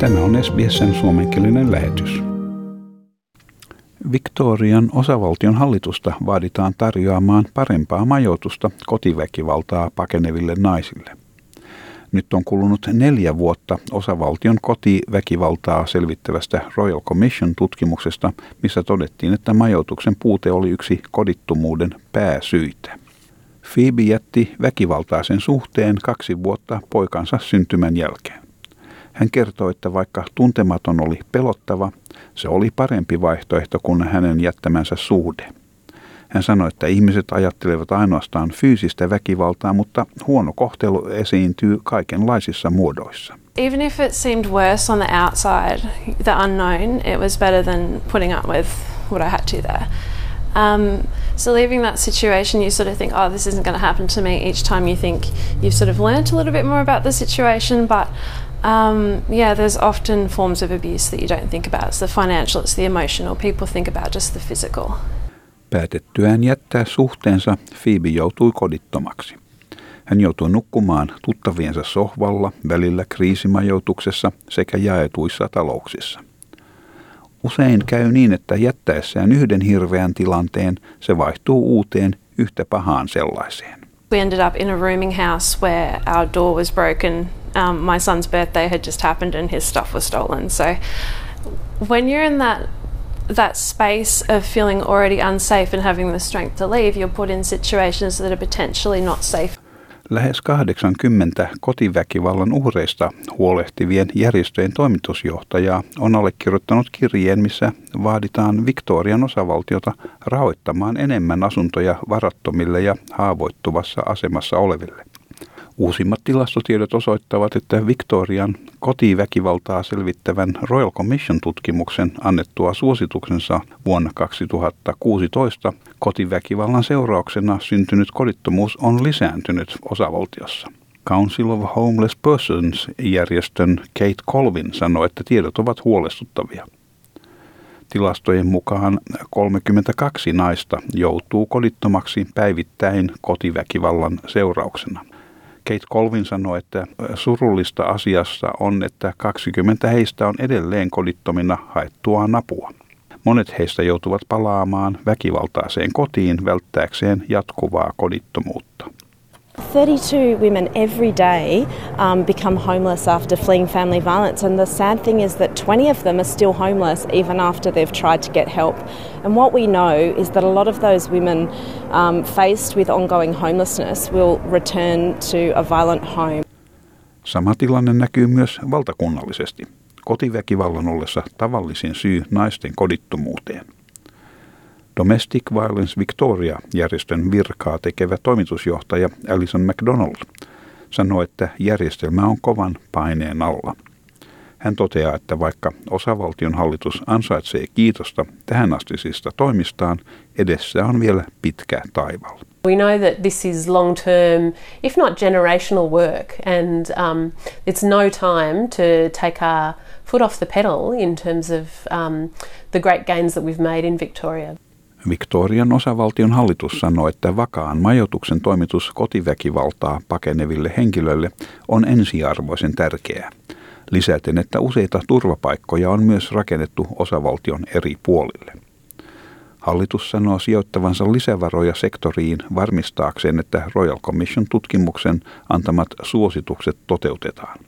Tämä on SBSn suomenkielinen lähetys. Victorian osavaltion hallitusta vaaditaan tarjoamaan parempaa majoitusta kotiväkivaltaa pakeneville naisille. Nyt on kulunut neljä vuotta osavaltion kotiväkivaltaa selvittävästä Royal Commission tutkimuksesta, missä todettiin, että majoituksen puute oli yksi kodittomuuden pääsyitä. Phoebe jätti väkivaltaisen suhteen kaksi vuotta poikansa syntymän jälkeen. Hän kertoi, että vaikka tuntematon oli pelottava, se oli parempi vaihtoehto kuin hänen jättämänsä suhde. Hän sanoi, että ihmiset ajattelevat ainoastaan fyysistä väkivaltaa, mutta huono kohtelu esiintyy kaikenlaisissa muodoissa. Even if it seemed worse on the outside, the unknown, it was better than putting up with what I had to there. Um, so leaving that situation, you sort of think, oh, this isn't going to happen to me. Each time you think you've sort of learnt a little bit more about the situation, but um, yeah, there's often forms of abuse that you don't think about. It's the financial, it's the emotional. People think about just the physical. Päätettyään jättää suhteensa, Phoebe joutui kodittomaksi. Hän joutui nukkumaan tuttaviensa sohvalla, välillä kriisimajoituksessa sekä jaetuissa talouksissa. Usein käy niin, että jättäessään yhden hirveän tilanteen se vaihtuu uuteen yhtä pahaan sellaiseen. We ended up in a rooming house where our door was broken. Um, my son's birthday had just happened and his stuff was stolen. So when you're in that that space of feeling already unsafe and having the strength to leave, you're put in situations that are potentially not safe. Lähes 80 kotiväkivallan uhreista huolehtivien järjestöjen toimitusjohtajaa on allekirjoittanut kirjeen, missä vaaditaan Victorian osavaltiota rahoittamaan enemmän asuntoja varattomille ja haavoittuvassa asemassa oleville. Uusimmat tilastotiedot osoittavat, että Victorian kotiväkivaltaa selvittävän Royal Commission-tutkimuksen annettua suosituksensa vuonna 2016 kotiväkivallan seurauksena syntynyt kodittomuus on lisääntynyt osavaltiossa. Council of Homeless Persons-järjestön Kate Colvin sanoi, että tiedot ovat huolestuttavia. Tilastojen mukaan 32 naista joutuu kodittomaksi päivittäin kotiväkivallan seurauksena. Kate Colvin sanoi, että surullista asiassa on, että 20 heistä on edelleen kodittomina haettua apua. Monet heistä joutuvat palaamaan väkivaltaiseen kotiin välttääkseen jatkuvaa kodittomuutta. 32 women every day um, become homeless after fleeing family violence, and the sad thing is that 20 of them are still homeless even after they've tried to get help. And what we know is that a lot of those women um, faced with ongoing homelessness will return to a violent home. Sama tilanne näkyy myös valtakunnallisesti. Kotiväkivallan ollessa tavallisin syy naisten kodittomuuteen. Domestic Violence Victoria-järjestön virkaa tekevä toimitusjohtaja Alison McDonald sanoi, että järjestelmä on kovan paineen alla. Hän toteaa, että vaikka osavaltion hallitus ansaitsee kiitosta tähän astisista toimistaan, edessä on vielä pitkä taival. We know that this is long term, if not generational work, and um, it's no time to take our foot off the pedal in terms of um, the great gains that we've made in Victoria. Victorian osavaltion hallitus sanoi, että vakaan majoituksen toimitus kotiväkivaltaa pakeneville henkilöille on ensiarvoisen tärkeää. Lisäten, että useita turvapaikkoja on myös rakennettu osavaltion eri puolille. Hallitus sanoo sijoittavansa lisävaroja sektoriin varmistaakseen, että Royal Commission tutkimuksen antamat suositukset toteutetaan.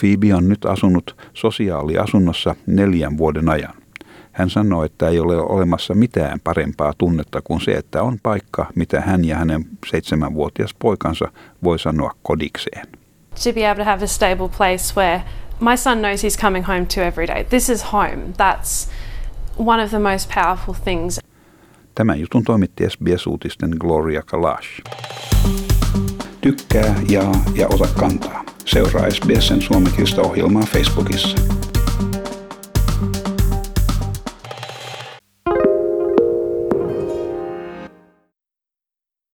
Phoebe on nyt asunut sosiaaliasunnossa neljän vuoden ajan. Hän sanoi, että ei ole olemassa mitään parempaa tunnetta kuin se, että on paikka, mitä hän ja hänen seitsemänvuotias poikansa voi sanoa kodikseen. To be able to have a stable place where my son knows he's coming home to every day. This is home. That's one of the most powerful things. Tämän jutun toimitti SBS-uutisten Gloria Kalash. Tykkää, jaa ja ota kantaa. Seuraa SBSn suomenkielistä ohjelmaa Facebookissa.